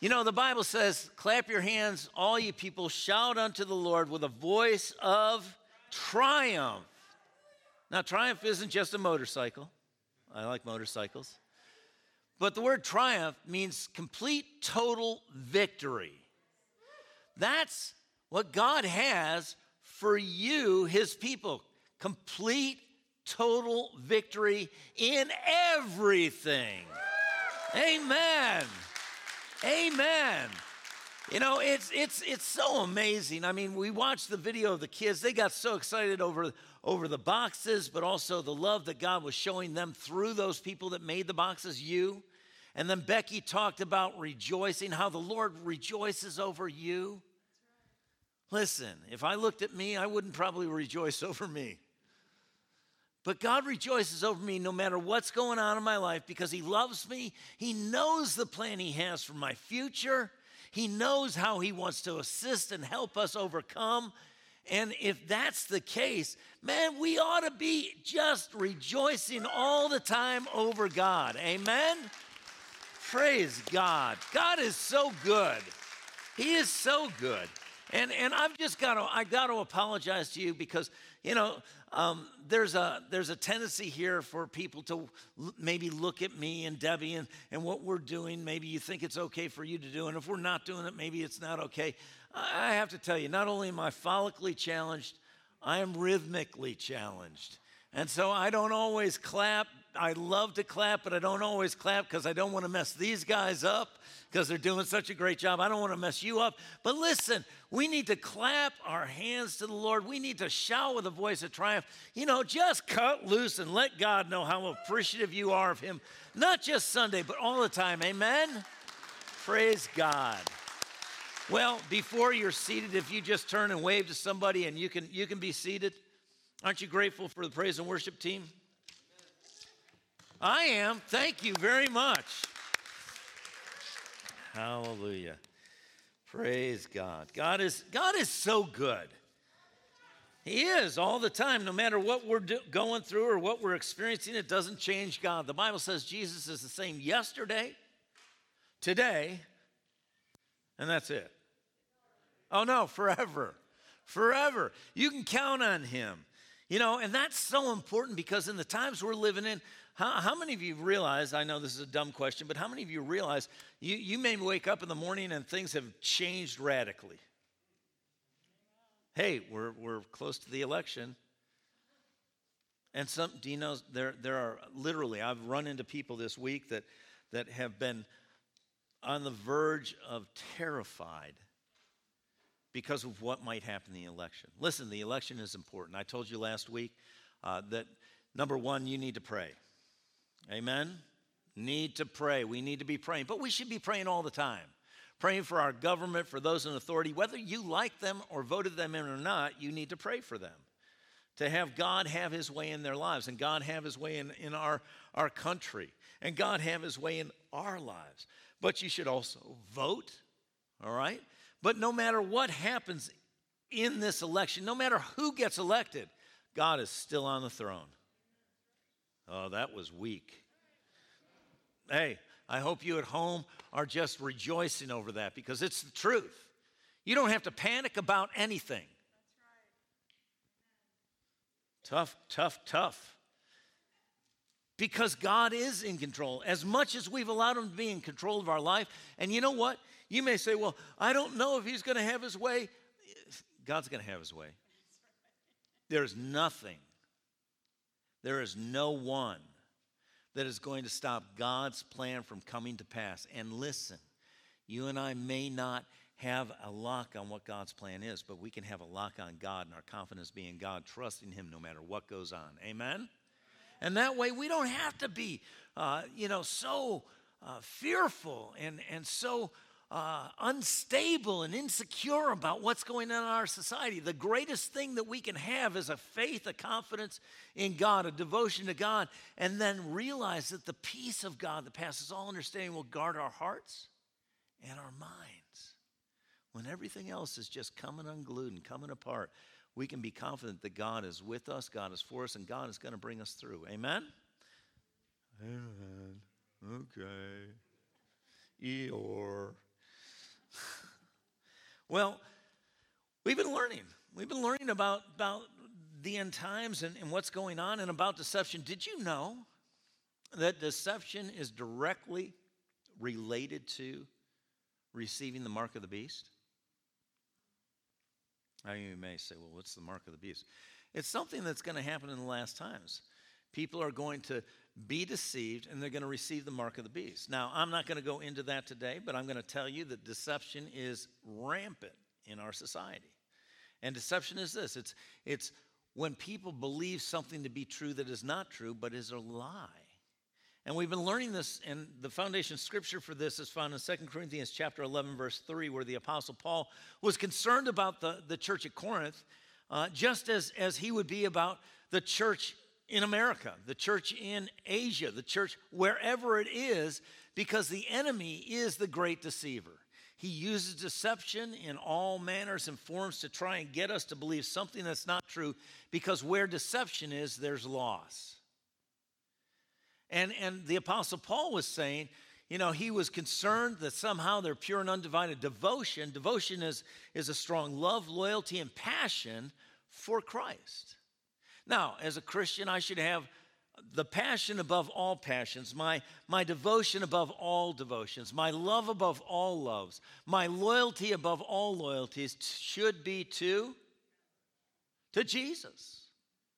You know, the Bible says, clap your hands, all you people, shout unto the Lord with a voice of triumph. Now, triumph isn't just a motorcycle. I like motorcycles. But the word triumph means complete, total victory. That's what God has for you, his people. Complete, total victory in everything. Amen. Amen. You know, it's it's it's so amazing. I mean, we watched the video of the kids. They got so excited over over the boxes, but also the love that God was showing them through those people that made the boxes, you. And then Becky talked about rejoicing, how the Lord rejoices over you. Listen, if I looked at me, I wouldn't probably rejoice over me. But God rejoices over me no matter what's going on in my life because He loves me. He knows the plan He has for my future. He knows how He wants to assist and help us overcome. And if that's the case, man, we ought to be just rejoicing all the time over God. Amen? Praise God. God is so good. He is so good. And, and I've just got to, I got to apologize to you because, you know, um, there's, a, there's a tendency here for people to l- maybe look at me and Debbie and, and what we're doing. Maybe you think it's okay for you to do. And if we're not doing it, maybe it's not okay. I have to tell you, not only am I follically challenged, I am rhythmically challenged. And so I don't always clap. I love to clap, but I don't always clap because I don't want to mess these guys up because they're doing such a great job. I don't want to mess you up. But listen, we need to clap our hands to the Lord. We need to shout with a voice of triumph. You know, just cut loose and let God know how appreciative you are of Him, not just Sunday, but all the time. Amen? Praise God. Well, before you're seated, if you just turn and wave to somebody and you can, you can be seated. Aren't you grateful for the praise and worship team? I am. Thank you very much. Hallelujah. Praise God. God is, God is so good. He is all the time, no matter what we're do, going through or what we're experiencing, it doesn't change God. The Bible says Jesus is the same yesterday, today, and that's it. Oh no, forever. Forever. You can count on him. You know, and that's so important because in the times we're living in, how, how, many of you realize, I know this is a dumb question, but how many of you realize you, you may wake up in the morning and things have changed radically? Hey, we're, we're close to the election. And some, do you know, there, there are literally, I've run into people this week that, that have been on the verge of terrified because of what might happen in the election. Listen, the election is important. I told you last week uh, that number one, you need to pray. Amen? Need to pray. We need to be praying, but we should be praying all the time. Praying for our government, for those in authority, whether you like them or voted them in or not, you need to pray for them. To have God have his way in their lives and God have his way in, in our, our country and God have his way in our lives. But you should also vote, all right? But no matter what happens in this election, no matter who gets elected, God is still on the throne. Oh, that was weak. Hey, I hope you at home are just rejoicing over that because it's the truth. You don't have to panic about anything. Tough, tough, tough. Because God is in control. As much as we've allowed Him to be in control of our life, and you know what? You may say, well, I don't know if He's going to have His way. God's going to have His way. There's nothing there is no one that is going to stop God's plan from coming to pass. And listen, you and I may not have a lock on what God's plan is, but we can have a lock on God and our confidence being God, trusting Him no matter what goes on. Amen? And that way we don't have to be, uh, you know, so uh, fearful and, and so uh, unstable and insecure about what's going on in our society. The greatest thing that we can have is a faith, a confidence in God, a devotion to God, and then realize that the peace of God that passes all understanding will guard our hearts and our minds. When everything else is just coming unglued and coming apart, we can be confident that God is with us, God is for us, and God is going to bring us through. Amen? Amen. Okay. Eeyore. Well, we've been learning. We've been learning about, about the end times and, and what's going on and about deception. Did you know that deception is directly related to receiving the mark of the beast? Now you may say, well, what's the mark of the beast? It's something that's going to happen in the last times. People are going to be deceived and they're going to receive the mark of the beast. Now, I'm not going to go into that today, but I'm going to tell you that deception is rampant in our society. And deception is this it's, it's when people believe something to be true that is not true, but is a lie. And we've been learning this, and the foundation scripture for this is found in 2 Corinthians chapter 11, verse 3, where the Apostle Paul was concerned about the, the church at Corinth, uh, just as, as he would be about the church in America, the church in Asia, the church wherever it is, because the enemy is the great deceiver. He uses deception in all manners and forms to try and get us to believe something that's not true, because where deception is, there's loss. And, and the Apostle Paul was saying, you know, he was concerned that somehow their pure and undivided devotion, devotion is, is a strong love, loyalty, and passion for Christ. Now, as a Christian, I should have the passion above all passions, my, my devotion above all devotions, my love above all loves, my loyalty above all loyalties should be to, to Jesus.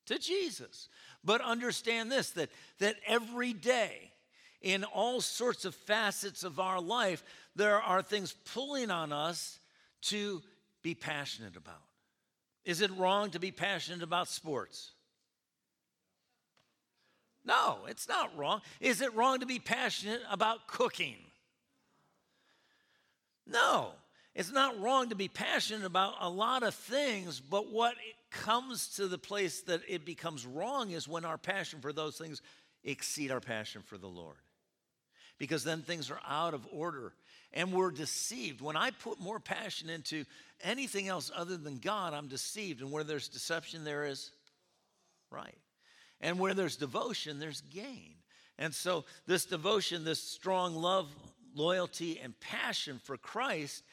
To Jesus. But understand this that, that every day, in all sorts of facets of our life, there are things pulling on us to be passionate about. Is it wrong to be passionate about sports? No, it's not wrong. Is it wrong to be passionate about cooking? No, it's not wrong to be passionate about a lot of things, but what comes to the place that it becomes wrong is when our passion for those things exceed our passion for the Lord. Because then things are out of order and we're deceived. When I put more passion into anything else other than God, I'm deceived. And where there's deception, there is right. And where there's devotion, there's gain. And so, this devotion, this strong love, loyalty, and passion for Christ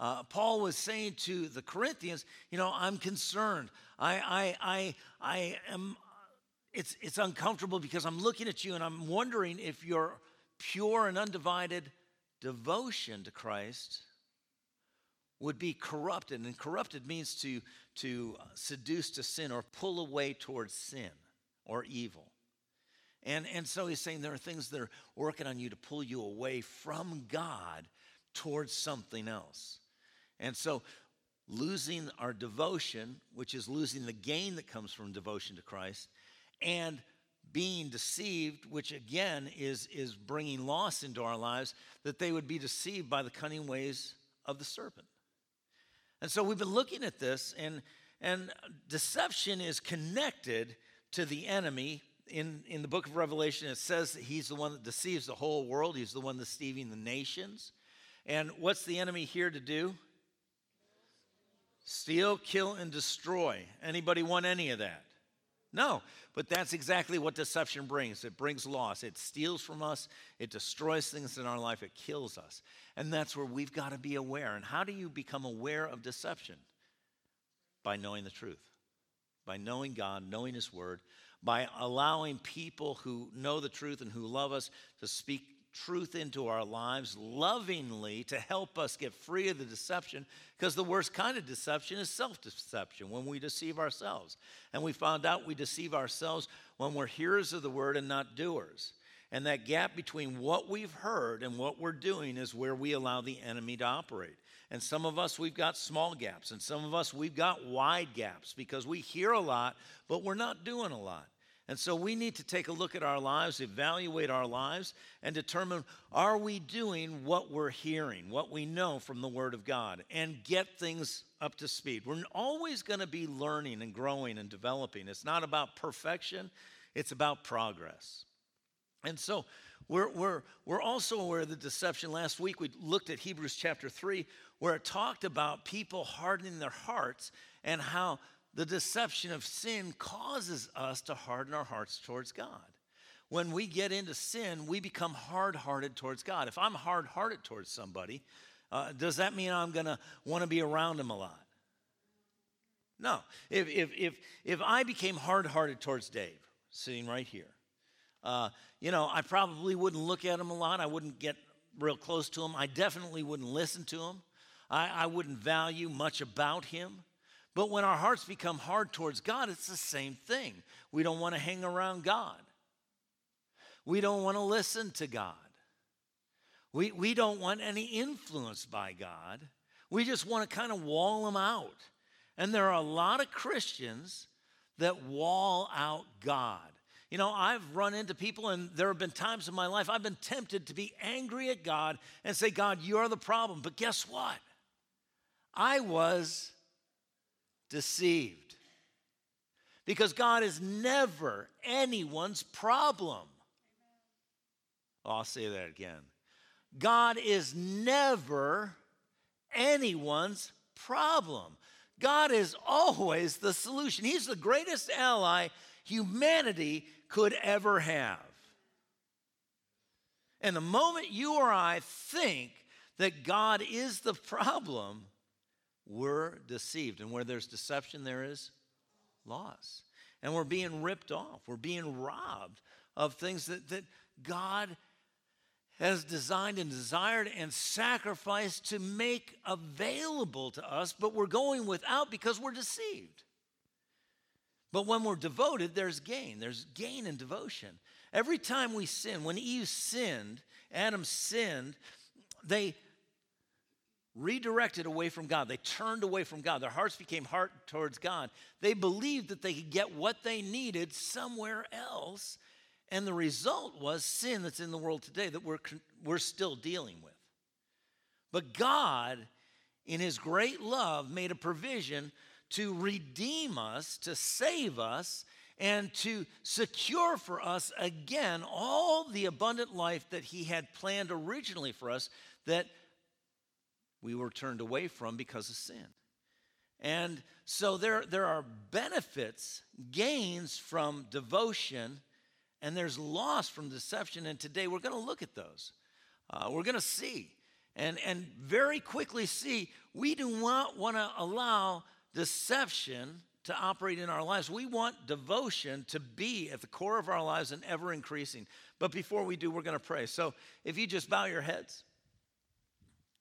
uh, Paul was saying to the Corinthians, you know, I'm concerned. I, I, I, I am, it's, it's uncomfortable because I'm looking at you and I'm wondering if your pure and undivided devotion to Christ would be corrupted. And corrupted means to, to seduce to sin or pull away towards sin or evil. And, and so he's saying there are things that are working on you to pull you away from God towards something else. And so, losing our devotion, which is losing the gain that comes from devotion to Christ, and being deceived, which again is, is bringing loss into our lives, that they would be deceived by the cunning ways of the serpent. And so we've been looking at this, and, and deception is connected to the enemy. In, in the book of Revelation, it says that he's the one that deceives the whole world, he's the one deceiving the nations. And what's the enemy here to do? Steal, kill, and destroy. Anybody want any of that? No, but that's exactly what deception brings. It brings loss. It steals from us, it destroys things in our life, it kills us. And that's where we've got to be aware. And how do you become aware of deception? By knowing the truth, by knowing God, knowing His Word, by allowing people who know the truth and who love us to speak truth into our lives lovingly to help us get free of the deception because the worst kind of deception is self deception when we deceive ourselves. And we found out we deceive ourselves when we're hearers of the word and not doers. And that gap between what we've heard and what we're doing is where we allow the enemy to operate. And some of us, we've got small gaps, and some of us, we've got wide gaps because we hear a lot, but we're not doing a lot. And so we need to take a look at our lives, evaluate our lives, and determine are we doing what we're hearing, what we know from the Word of God, and get things up to speed. We're always going to be learning and growing and developing. It's not about perfection, it's about progress. And so we're, we're, we're also aware of the deception. Last week we looked at Hebrews chapter 3, where it talked about people hardening their hearts and how the deception of sin causes us to harden our hearts towards God. when we get into sin, we become hard hearted towards God. If I'm hard hearted towards somebody, uh, does that mean I'm going to want to be around them a lot? No. If, if, if, if I became hard hearted towards Dave, sitting right here, uh, you know, I probably wouldn't look at him a lot. I wouldn't get real close to him. I definitely wouldn't listen to him. I, I wouldn't value much about him. But when our hearts become hard towards God, it's the same thing. We don't want to hang around God. We don't want to listen to God. We, we don't want any influence by God. We just want to kind of wall him out. And there are a lot of Christians that wall out God. You know, I've run into people, and there have been times in my life I've been tempted to be angry at God and say, God, you're the problem. But guess what? I was deceived. Because God is never anyone's problem. Oh, I'll say that again. God is never anyone's problem. God is always the solution. He's the greatest ally humanity could ever have. And the moment you or I think that God is the problem, we're deceived. And where there's deception, there is loss. And we're being ripped off. We're being robbed of things that, that God has designed and desired and sacrificed to make available to us, but we're going without because we're deceived. But when we're devoted, there's gain. There's gain in devotion. Every time we sin, when Eve sinned, Adam sinned, they redirected away from God. They turned away from God. Their hearts became hard towards God. They believed that they could get what they needed somewhere else and the result was sin that's in the world today that we're, we're still dealing with. But God, in His great love, made a provision to redeem us, to save us, and to secure for us again all the abundant life that He had planned originally for us that we were turned away from because of sin. And so there, there are benefits, gains from devotion and there's loss from deception. And today we're going to look at those. Uh, we're going to see and, and very quickly see we do not want to allow deception to operate in our lives. We want devotion to be at the core of our lives and ever increasing. But before we do, we're going to pray. So if you just bow your heads.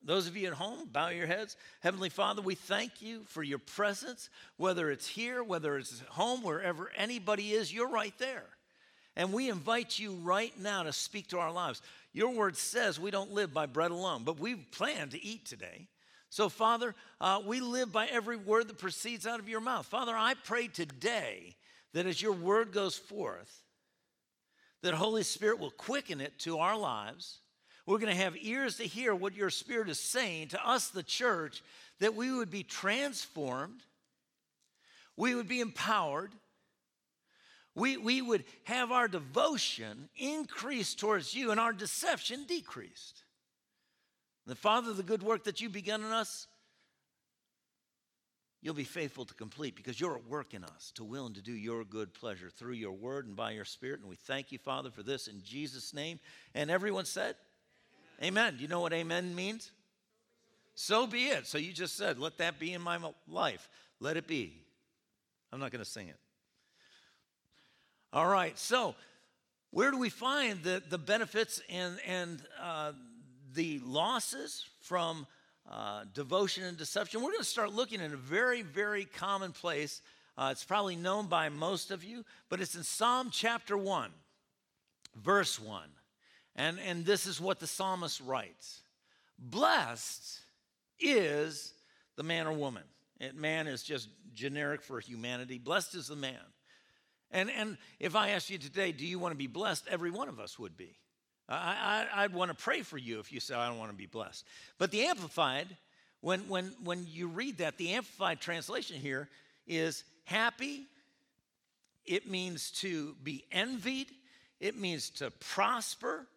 Those of you at home, bow your heads. Heavenly Father, we thank you for your presence, whether it's here, whether it's home, wherever anybody is, you're right there. And we invite you right now to speak to our lives. Your word says we don't live by bread alone, but we plan to eat today. So, Father, uh, we live by every word that proceeds out of your mouth. Father, I pray today that as your word goes forth, that Holy Spirit will quicken it to our lives. We're going to have ears to hear what your Spirit is saying to us, the church, that we would be transformed, we would be empowered, we, we would have our devotion increase towards you and our deception decreased. The Father, the good work that you've begun in us, you'll be faithful to complete because you're at work in us to will and to do your good pleasure through your word and by your spirit. And we thank you, Father, for this in Jesus' name. And everyone said, Amen. you know what amen means? So be it. So you just said, let that be in my life. Let it be. I'm not going to sing it. All right, so where do we find the, the benefits and, and uh, the losses from uh, devotion and deception? We're going to start looking at a very, very common place. Uh, it's probably known by most of you, but it's in Psalm chapter 1, verse 1. And, and this is what the psalmist writes Blessed is the man or woman. Man is just generic for humanity. Blessed is the man and, and if I asked you today, do you want to be blessed? Every one of us would be. I, I, would want to pray for you if you said, I don't want to be blessed. But the Amplified, when, when, when you read that, the Amplified translation here is happy. It means to be envied. It means to prosper.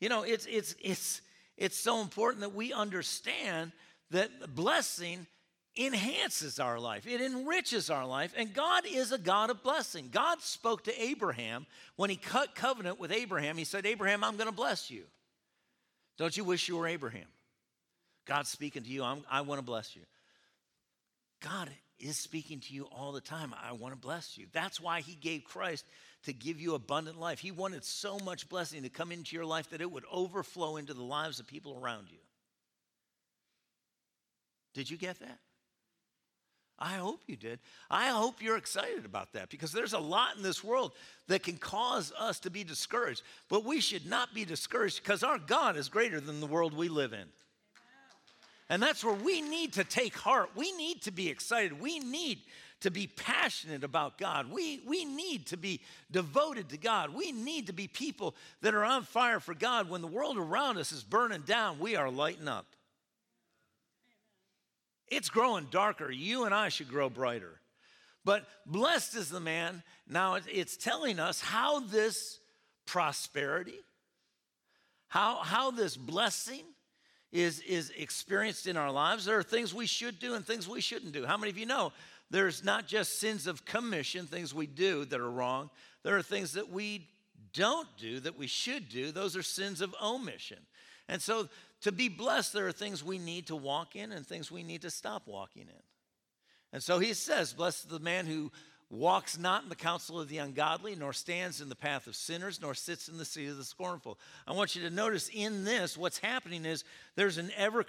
You know, it's, it's, it's, it's so important that we understand that blessing enhances our life, it enriches our life, and God is a God of blessing. God spoke to Abraham when he cut covenant with Abraham. He said, Abraham, I'm going to bless you. Don't you wish you were Abraham? God's speaking to you, I'm, i want to bless you. God is speaking to you all the time. I want to bless you. That's why he gave Christ to give you abundant life. He wanted so much blessing to come into your life that it would overflow into the lives of people around you. Did you get that? I hope you did. I hope you're excited about that because there's a lot in this world that can cause us to be discouraged. But we should not be discouraged because our God is greater than the world we live in. And that's where we need to take heart. We need to be excited. We need to be passionate about God. We, we need to be devoted to God. We need to be people that are on fire for God. When the world around us is burning down, we are lighting up. It's growing darker. You and I should grow brighter. But blessed is the man. Now it's telling us how this prosperity, how, how this blessing is, is experienced in our lives. There are things we should do and things we shouldn't do. How many of you know there's not just sins of commission, things we do that are wrong, there are things that we don't do that we should do. Those are sins of omission. And so to be blessed, there are things we need to walk in and things we need to stop walking in. And so he says, Blessed is the man who walks not in the counsel of the ungodly, nor stands in the path of sinners, nor sits in the seat of the scornful. I want you to notice in this, what's happening is there's an ever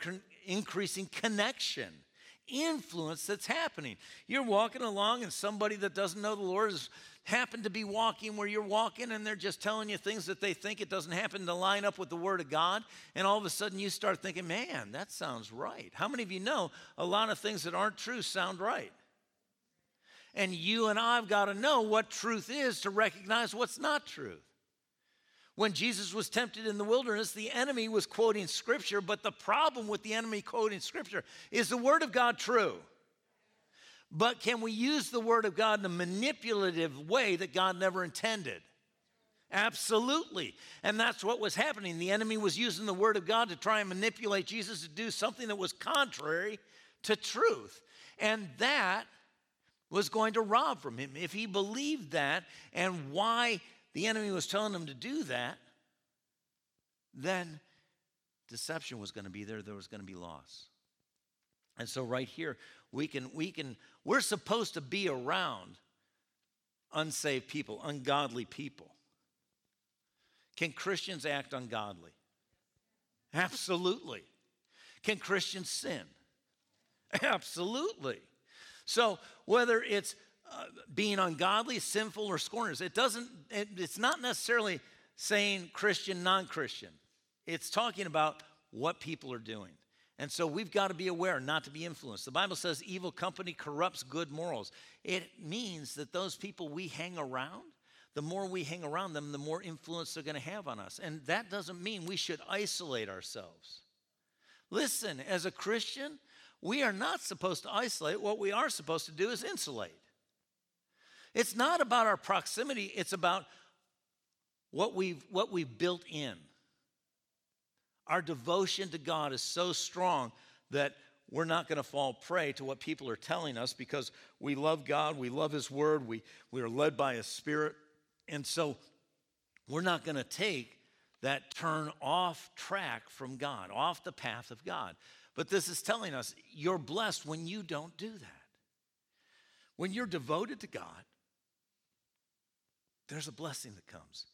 increasing connection, influence that's happening. You're walking along, and somebody that doesn't know the Lord has happened to be walking where you're walking and they're just telling you things that they think it doesn't happen to line up with the Word of God, and all of a sudden you start thinking, man, that sounds right. How many of you know a lot of things that aren't true sound right? And you and I've got to know what truth is to recognize what's not truth. When Jesus was tempted in the wilderness, the enemy was quoting scripture, but the problem with the enemy quoting scripture is the Word of God true? But can we use the Word of God in a manipulative way that God never intended? Absolutely. And that's what was happening. The enemy was using the Word of God to try and manipulate Jesus to do something that was contrary to truth. And that was going to rob from him. If he believed that and why the enemy was telling them to do that, then deception was going to be there, there was going to be loss. And so right here, we can, we can, we're supposed to be around unsaved people, ungodly people. Can Christians act ungodly? Absolutely. Can Christians sin? Absolutely. So whether it's being ungodly, sinful, or scorners, it doesn't. It, it's not necessarily saying Christian, non-Christian. It's talking about what people are doing. And so we've got to be aware not to be influenced. The Bible says evil company corrupts good morals. It means that those people we hang around, the more we hang around them, the more influence they're going to have on us. And that doesn't mean we should isolate ourselves. Listen, as a Christian, we are not supposed to isolate. What we are supposed to do is insulate. It's not about our proximity, it's about what we've, what we've built in. Our devotion to God is so strong that we're not going to fall prey to what people are telling us because we love God, we love His Word, we, we are led by His Spirit. And so we're not going to take that turn off track from God, off the path of God. But this is telling us you're blessed when you don't do that. When you're devoted to God, there's a blessing that comes,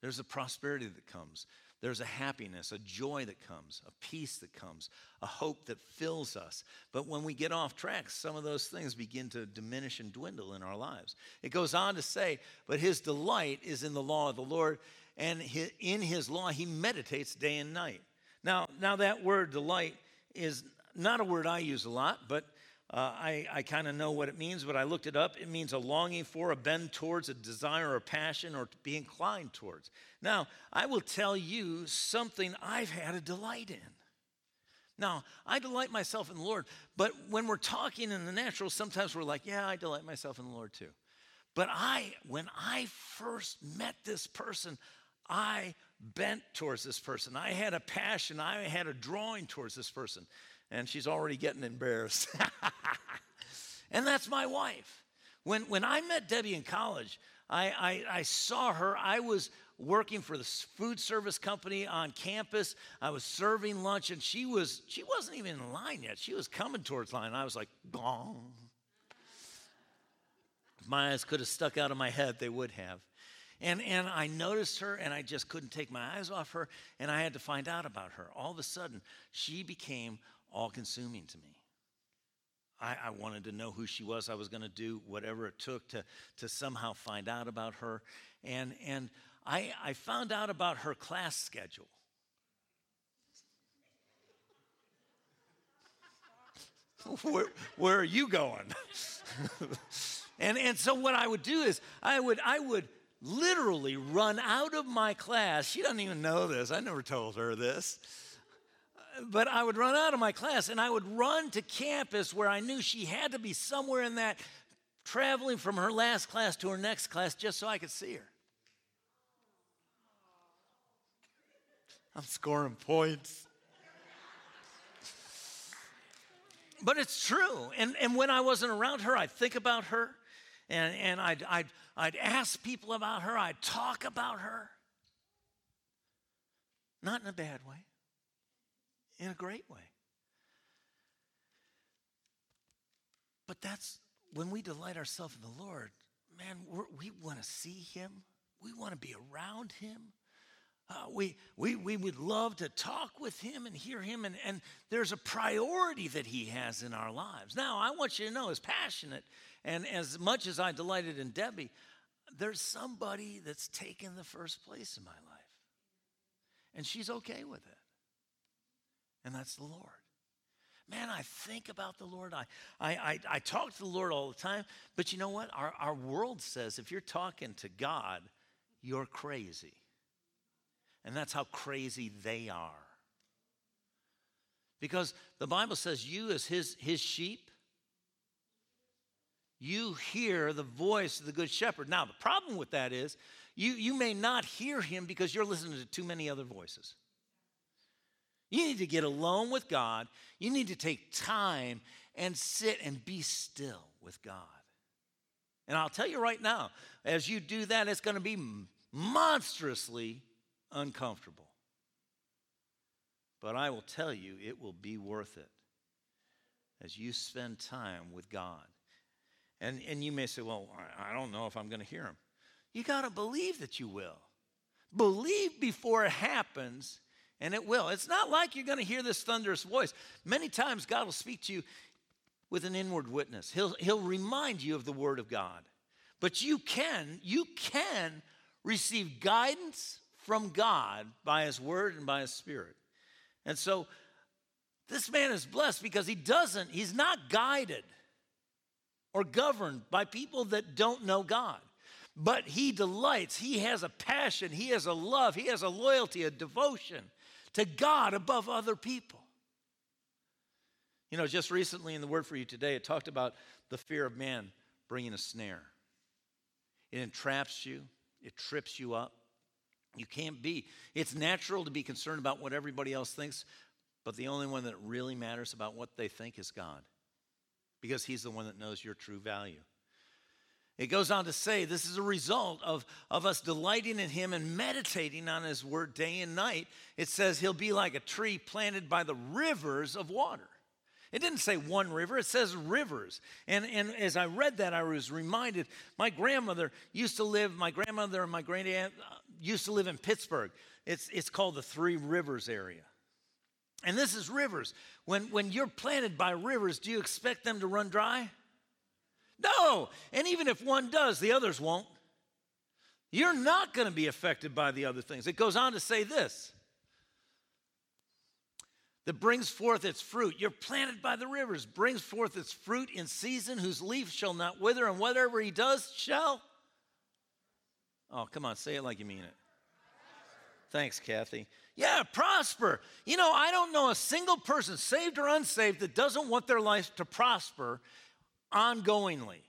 there's a prosperity that comes, there's a happiness, a joy that comes, a peace that comes, a hope that fills us. But when we get off track, some of those things begin to diminish and dwindle in our lives. It goes on to say, But his delight is in the law of the Lord, and in his law he meditates day and night. Now, now that word delight is not a word I use a lot, but uh, I, I kind of know what it means, but I looked it up. It means a longing for, a bend towards, a desire, a passion, or to be inclined towards. Now, I will tell you something I've had a delight in. Now, I delight myself in the Lord, but when we're talking in the natural, sometimes we're like, yeah, I delight myself in the Lord too. But I, when I first met this person, I bent towards this person. I had a passion, I had a drawing towards this person. And she's already getting embarrassed. and that's my wife. When, when I met Debbie in college, I, I, I saw her. I was working for the food service company on campus. I was serving lunch, and she was she wasn't even in line yet. She was coming towards line. I was like, gong. If my eyes could have stuck out of my head, they would have. And, and I noticed her, and I just couldn't take my eyes off her, and I had to find out about her. All of a sudden, she became all consuming to me. I, I, wanted to know who she was. I was going to do whatever it took to, to somehow find out about her. And, and I, I found out about her class schedule. where, where are you going? and, and so what I would do is I would, I would literally run out of my class. She doesn't even know this. I never told her this. But I would run out of my class and I would run to campus where I knew she had to be somewhere in that, traveling from her last class to her next class just so I could see her. I'm scoring points. but it's true. And, and when I wasn't around her, I'd think about her and, and I'd, I'd, I'd ask people about her, I'd talk about her. Not in a bad way, in a great way. But that's when we delight ourselves in the Lord, man, we want to see Him, we want to be around Him. Uh, we, we, we would love to talk with him and hear him, and, and there's a priority that he has in our lives. Now, I want you to know, as passionate and as much as I delighted in Debbie, there's somebody that's taken the first place in my life. And she's okay with it. And that's the Lord. Man, I think about the Lord. I, I, I, I, talk to the Lord all the time. But you know what? Our, our world says if you're talking to God, you're crazy. And that's how crazy they are. Because the Bible says you, as his, his sheep, you hear the voice of the good shepherd. Now, the problem with that is you, you may not hear him because you're listening to too many other voices. You need to get alone with God. You need to take time and sit and be still with God. And I'll tell you right now, as you do that, it's going to be monstrously uncomfortable. But I will tell you, it will be worth it as you spend time with God. And, and you may say, well, I don't know if I'm going to hear him. You got to believe that you will. Believe before it happens, and it will. It's not like you're going to hear this thunderous voice. Many times, God will speak to you with an inward witness, He'll, he'll remind you of the Word of God. But you can, you can receive guidance from God by His Word and by His Spirit. And so, this man is blessed because he doesn't, he's not guided or governed by people that don't know God. But he delights, he has a passion, he has a love, he has a loyalty, a devotion to God above other people. You know, just recently in the word for you today, it talked about the fear of man bringing a snare. It entraps you, it trips you up. You can't be. It's natural to be concerned about what everybody else thinks, but the only one that really matters about what they think is God because he's the one that knows your true value. It goes on to say this is a result of, of us delighting in him and meditating on his word day and night. It says he'll be like a tree planted by the rivers of water. It didn't say one river, it says rivers. And, and as I read that, I was reminded my grandmother used to live, my grandmother and my great aunt uh, used to live in Pittsburgh. It's, it's called the Three Rivers area. And this is rivers. When, when you're planted by rivers, do you expect them to run dry? No. And even if one does, the others won't. You're not going to be affected by the other things. It goes on to say this that brings forth its fruit. You're planted by the rivers, brings forth its fruit in season, whose leaf shall not wither, and whatever he does shall. Oh, come on, say it like you mean it. Thanks, Kathy. Yeah, prosper. You know, I don't know a single person, saved or unsaved, that doesn't want their life to prosper ongoingly.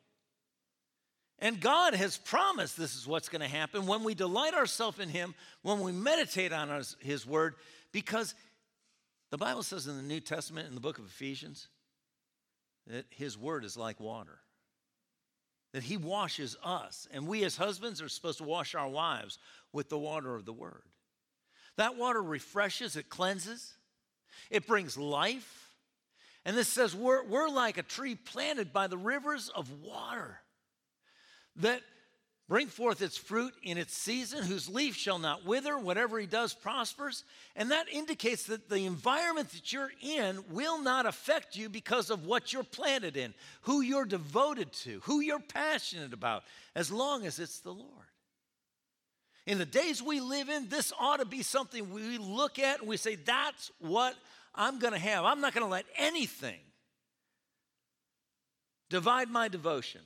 And God has promised this is what's going to happen when we delight ourselves in Him, when we meditate on His Word, because The Bible says in the New Testament, in the book of Ephesians, that his word is like water. That he washes us. And we as husbands are supposed to wash our wives with the water of the word. That water refreshes, it cleanses, it brings life. And this says we're, we're like a tree planted by the rivers of water that bring forth its fruit in its season, whose leaf shall not wither, whatever he does prospers. And that indicates that the environment that you're in will not affect you because of what you're planted in, who you're devoted to, who you're passionate about, as long as it's the Lord. In the days we live in, this ought to be something we look at and we say, that's what I'm going to have. I'm not going to let anything divide my devotion,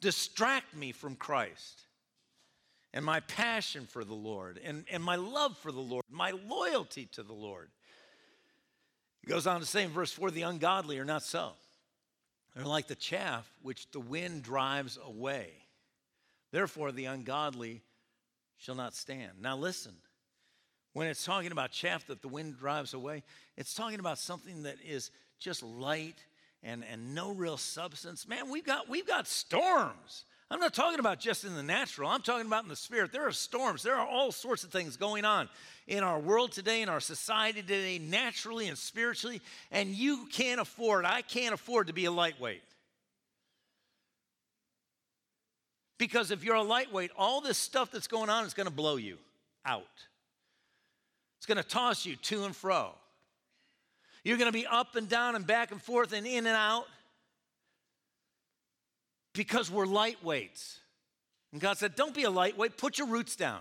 distract me from Christ and my passion for the Lord and, and my love for the Lord, my loyalty to the Lord. He goes on to say in verse 4 the ungodly are not so. They're like the chaff which the wind drives away. Therefore, the ungodly shall not stand. Now, listen. When it's talking about chaff that the wind drives away, it's talking about something that is just light and, and no real substance. Man, we've got, we've got storms. I'm not talking about just in the natural, I'm talking about in the spirit. There are storms, there are all sorts of things going on in our world today, in our society today, naturally and spiritually, and you can't afford, I can't afford to be a lightweight. Because if you're a lightweight, all this stuff that's going on is going to blow you out. It's going to toss you to and fro. You're going to be up and down and back and forth and in and out because we're lightweights. And God said, Don't be a lightweight, put your roots down.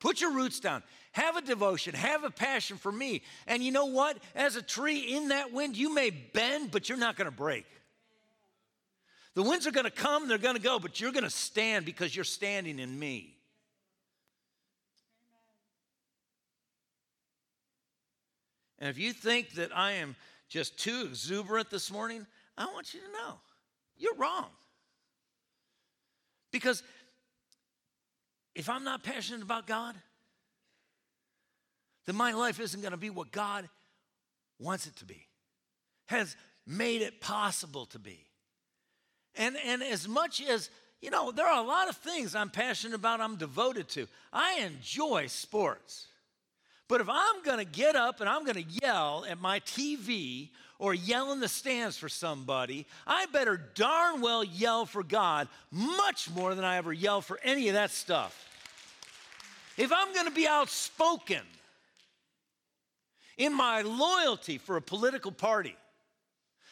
Put your roots down. Have a devotion, have a passion for me. And you know what? As a tree in that wind, you may bend, but you're not going to break. The winds are going to come, they're going to go, but you're going to stand because you're standing in me. And if you think that I am just too exuberant this morning, I want you to know you're wrong. Because if I'm not passionate about God, then my life isn't going to be what God wants it to be, has made it possible to be. And, and as much as, you know, there are a lot of things I'm passionate about, I'm devoted to. I enjoy sports. But if I'm going to get up and I'm going to yell at my TV or yell in the stands for somebody, I better darn well yell for God much more than I ever yell for any of that stuff. If I'm going to be outspoken in my loyalty for a political party,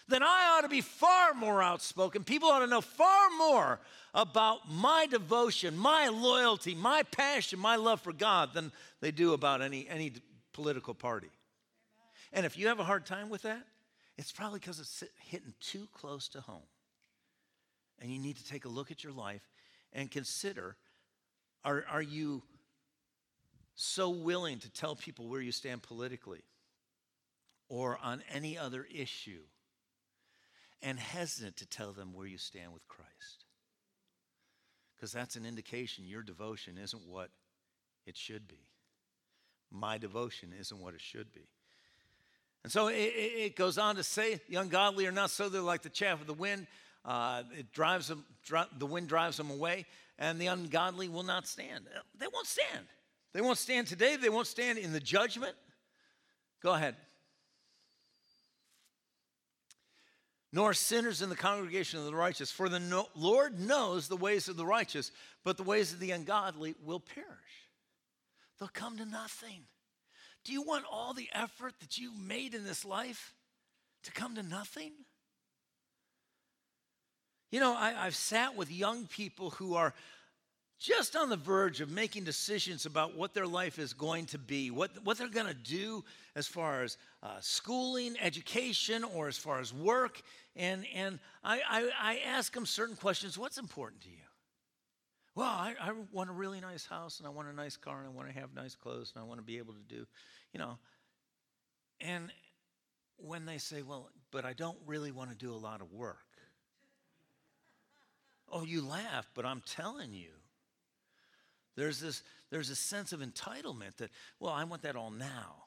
then I ought to be far more outspoken. People ought to know far more about my devotion, my loyalty, my passion, my love for God than they do about any, any political party. And if you have a hard time with that, it's probably because it's hitting too close to home. And you need to take a look at your life and consider are, are you so willing to tell people where you stand politically or on any other issue and hesitant to tell them where you stand with Christ? Because that's an indication your devotion isn't what it should be. My devotion isn't what it should be. And so it, it goes on to say, the ungodly are not so, they're like the chaff of the wind. Uh, it drives them, dri- the wind drives them away, and the ungodly will not stand. They won't stand. They won't stand today, they won't stand in the judgment. Go ahead. Nor sinners in the congregation of the righteous. For the no- Lord knows the ways of the righteous, but the ways of the ungodly will perish. They'll come to nothing. Do you want all the effort that you've made in this life to come to nothing? You know, I, have sat with young people who are just on the verge of making decisions about what their life is going to be, what, what they're going to do as far as uh, schooling, education, or as far as work. And, and I, I, I ask them certain questions What's important to you? Well, I, I want a really nice house, and I want a nice car, and I want to have nice clothes, and I want to be able to do, you know. And when they say, Well, but I don't really want to do a lot of work. Oh, you laugh, but I'm telling you, there's this there's a sense of entitlement that, well, I want that all now.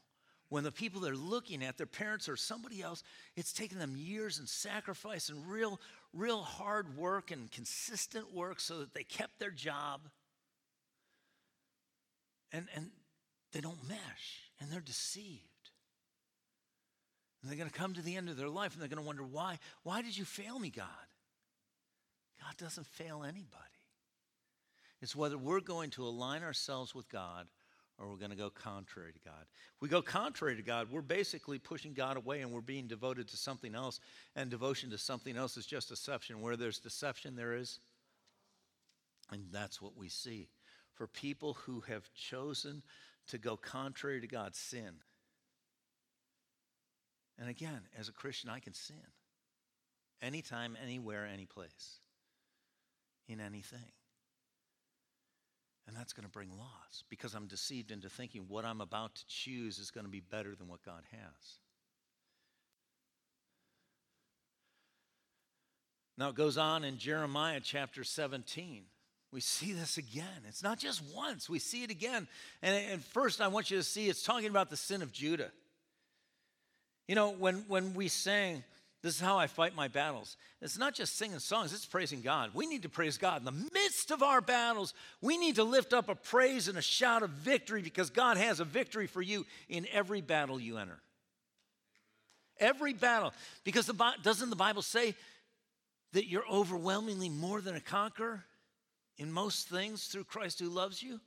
when the people they're looking at, their parents or somebody else, it's taken them years and sacrifice and real, real hard work and consistent work so that they kept their job. And, and they don't mesh and they're deceived. And they're going to come to the end of their life and they're going to wonder, why? Why did you fail me, God? God doesn't fail anybody. It's whether we're going to align ourselves with God or we're going to go contrary to God. If we go contrary to God, we're basically pushing God away and we're being devoted to something else. And devotion to something else is just deception. Where there's deception, there is. And that's what we see. For people who have chosen to go contrary to God, sin. And again, as a Christian, I can sin anytime, anywhere, any place, in anything. And that's going to bring loss because I'm deceived into thinking what I'm about to choose is going to be better than what God has. Now it goes on in Jeremiah chapter 17. We see this again. It's not just once, we see it again. And, and first, I want you to see it's talking about the sin of Judah. You know, when, when we sang, this is how I fight my battles. It's not just singing songs, it's praising God. We need to praise God. In the midst of our battles, we need to lift up a praise and a shout of victory because God has a victory for you in every battle you enter. Every battle. Because the, doesn't the Bible say that you're overwhelmingly more than a conqueror in most things through Christ who loves you?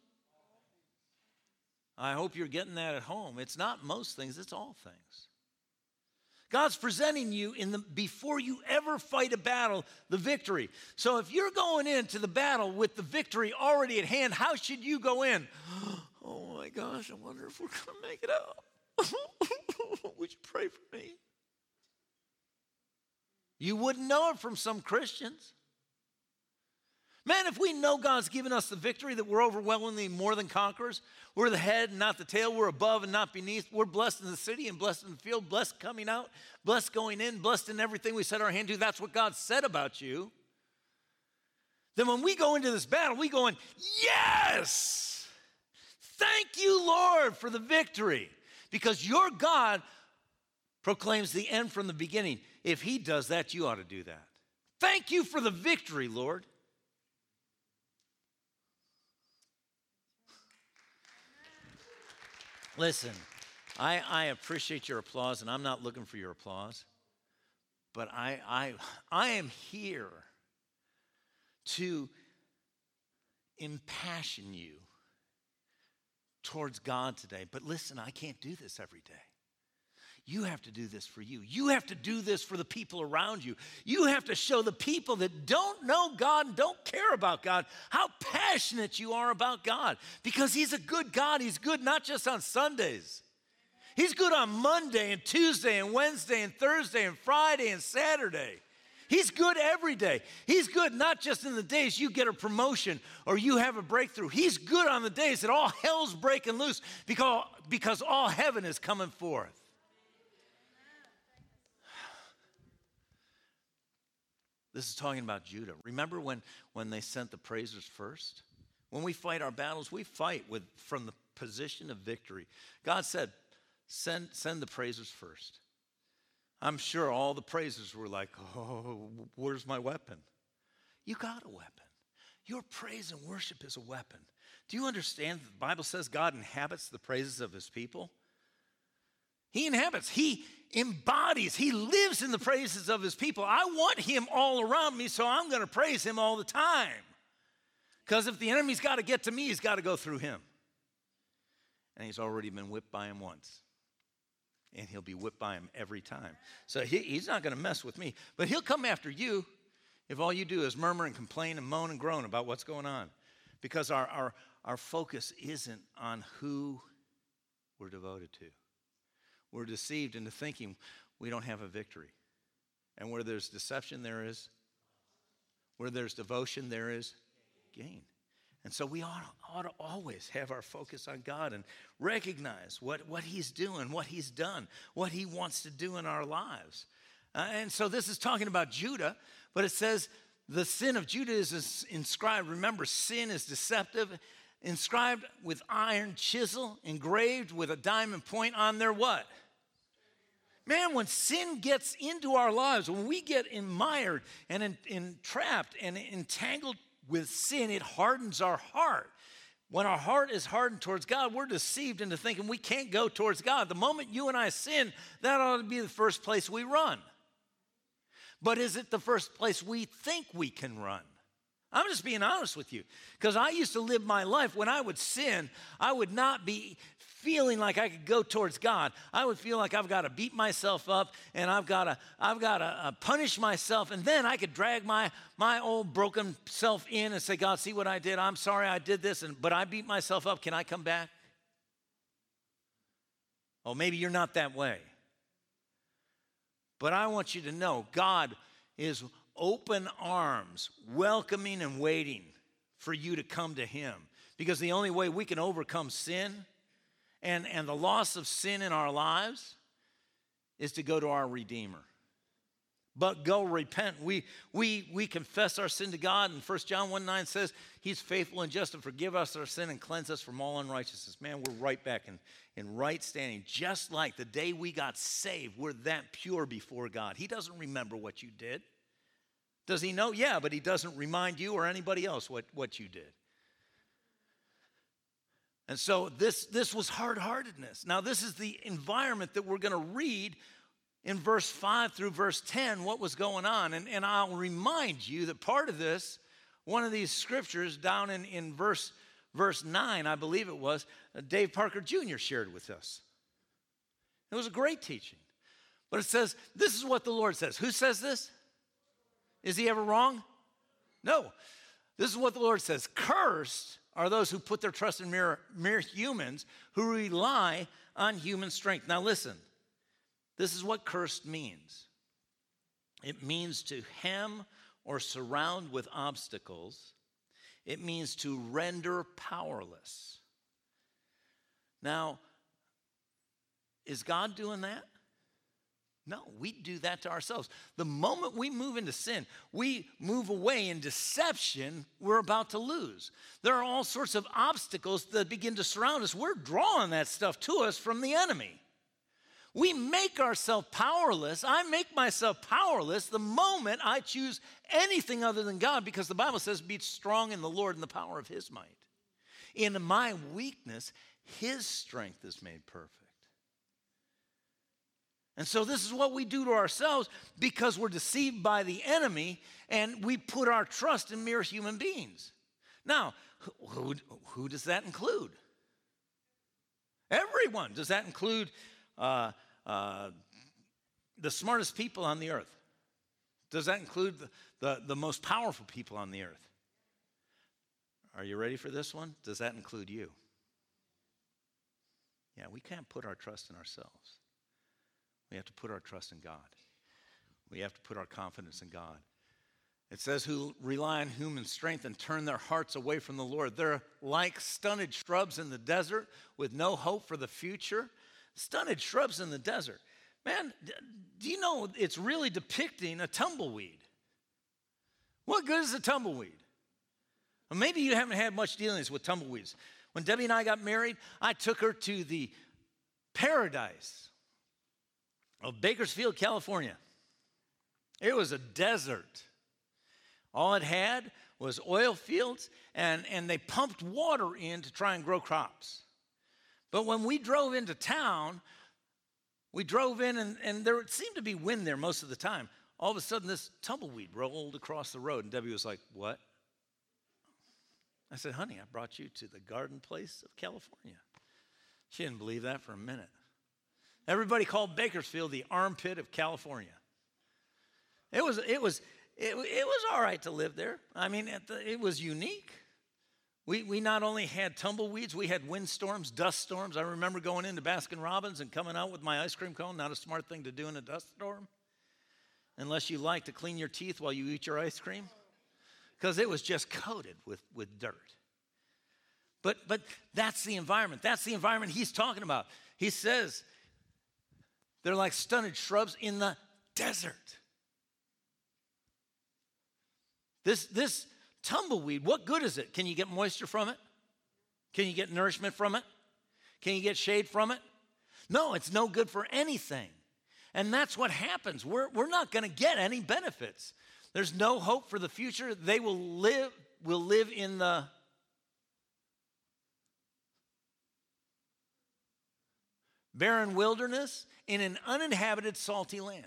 I hope you're getting that at home. It's not most things, it's all things. God's presenting you in the before you ever fight a battle, the victory. So if you're going into the battle with the victory already at hand, how should you go in? Oh my gosh, I wonder if we're going to make it out. Would you pray for me? You wouldn't know it from some Christians. Man, if we know God's given us the victory, that we're overwhelmingly more than conquerors, we're the head and not the tail, we're above and not beneath, we're blessed in the city and blessed in the field, blessed coming out, blessed going in, blessed in everything we set our hand to. That's what God said about you. Then when we go into this battle, we go in, yes! Thank you, Lord, for the victory. Because your God proclaims the end from the beginning. If he does that, you ought to do that. Thank you for the victory, Lord. Listen, I, I appreciate your applause, and I'm not looking for your applause, but I, I, I am here to impassion you towards God today. But listen, I can't do this every day. You have to do this for you. You have to do this for the people around you. You have to show the people that don't know God and don't care about God how passionate you are about God because He's a good God. He's good not just on Sundays, He's good on Monday and Tuesday and Wednesday and Thursday and Friday and Saturday. He's good every day. He's good not just in the days you get a promotion or you have a breakthrough. He's good on the days that all hell's breaking loose because, because all heaven is coming forth. This is talking about Judah. Remember when, when they sent the praisers first? When we fight our battles, we fight with, from the position of victory. God said, send, send the praisers first. I'm sure all the praisers were like, oh, where's my weapon? You got a weapon. Your praise and worship is a weapon. Do you understand that the Bible says God inhabits the praises of his people? He inhabits, he embodies, he lives in the praises of his people. I want him all around me, so I'm going to praise him all the time. Because if the enemy's got to get to me, he's got to go through him. And he's already been whipped by him once. And he'll be whipped by him every time. So he, he's not going to mess with me. But he'll come after you if all you do is murmur and complain and moan and groan about what's going on. Because our, our, our focus isn't on who we're devoted to we're deceived into thinking we don't have a victory. And where there's deception, there is, where there's devotion, there is gain. And so we ought, ought to always have our focus on God and recognize what, what He's doing, what He's done, what He wants to do in our lives. Uh, and so this is talking about Judah, but it says the sin of Judah is inscribed. Remember, sin is deceptive inscribed with iron chisel, engraved with a diamond point on their what? Man, when sin gets into our lives, when we get mired and entrapped and entangled with sin, it hardens our heart. When our heart is hardened towards God, we're deceived into thinking we can't go towards God. The moment you and I sin, that ought to be the first place we run. But is it the first place we think we can run? I'm just being honest with you because I used to live my life when I would sin, I would not be feeling like I could go towards God. I would feel like I've got to beat myself up and I've got to I've got to uh, punish myself and then I could drag my my old broken self in and say, "God, see what I did? I'm sorry I did this and but I beat myself up. Can I come back?" Oh, maybe you're not that way. But I want you to know God is open arms, welcoming and waiting for you to come to Him. Because the only way we can overcome sin and, and the loss of sin in our lives is to go to our Redeemer. But go repent. We, we, we confess our sin to God, and 1 John 1 9 says, He's faithful and just to forgive us our sin and cleanse us from all unrighteousness. Man, we're right back in, in right standing. Just like the day we got saved, we're that pure before God. He doesn't remember what you did. Does he know? Yeah, but he doesn't remind you or anybody else what, what you did. And so this, this was hard heartedness. Now, this is the environment that we're going to read in verse 5 through verse 10, what was going on. And, and I'll remind you that part of this, one of these scriptures down in, in verse, verse 9, I believe it was, uh, Dave Parker Jr. shared with us. It was a great teaching. But it says, this is what the Lord says. Who says this? Is he ever wrong? No. This is what the Lord says Cursed are those who put their trust in mere, mere humans, who rely on human strength. Now, listen, this is what cursed means it means to hem or surround with obstacles, it means to render powerless. Now, is God doing that? No, we do that to ourselves. The moment we move into sin, we move away in deception, we're about to lose. There are all sorts of obstacles that begin to surround us. We're drawing that stuff to us from the enemy. We make ourselves powerless. I make myself powerless the moment I choose anything other than God because the Bible says, Be strong in the Lord and the power of his might. In my weakness, his strength is made perfect. And so, this is what we do to ourselves because we're deceived by the enemy and we put our trust in mere human beings. Now, who, who does that include? Everyone. Does that include uh, uh, the smartest people on the earth? Does that include the, the, the most powerful people on the earth? Are you ready for this one? Does that include you? Yeah, we can't put our trust in ourselves. We have to put our trust in God. We have to put our confidence in God. It says, who rely on human strength and turn their hearts away from the Lord. They're like stunted shrubs in the desert with no hope for the future. Stunted shrubs in the desert. Man, do you know it's really depicting a tumbleweed? What good is a tumbleweed? Well, maybe you haven't had much dealings with tumbleweeds. When Debbie and I got married, I took her to the paradise of Bakersfield, California. It was a desert. All it had was oil fields, and, and they pumped water in to try and grow crops. But when we drove into town, we drove in, and, and there seemed to be wind there most of the time. All of a sudden, this tumbleweed rolled across the road, and Debbie was like, What? I said, Honey, I brought you to the garden place of California. She didn't believe that for a minute. Everybody called Bakersfield the armpit of California. It was, it was, it, it was all right to live there. I mean, it, was unique. We, we not only had tumbleweeds, we had windstorms, dust storms. I remember going into Baskin Robbins and coming out with my ice cream cone. Not a smart thing to do in a dust storm, unless you like to clean your teeth while you eat your ice cream, because it was just coated with, with dirt. But, but that's the environment. That's the environment he's talking about. He says, they're like stunted shrubs in the desert. This, this tumbleweed, what good is it? Can you get moisture from it? Can you get nourishment from it? Can you get shade from it? No, it's no good for anything. And that's what happens. We're, we're not going to get any benefits. There's no hope for the future. They will live, will live in the barren wilderness in an uninhabited, salty land.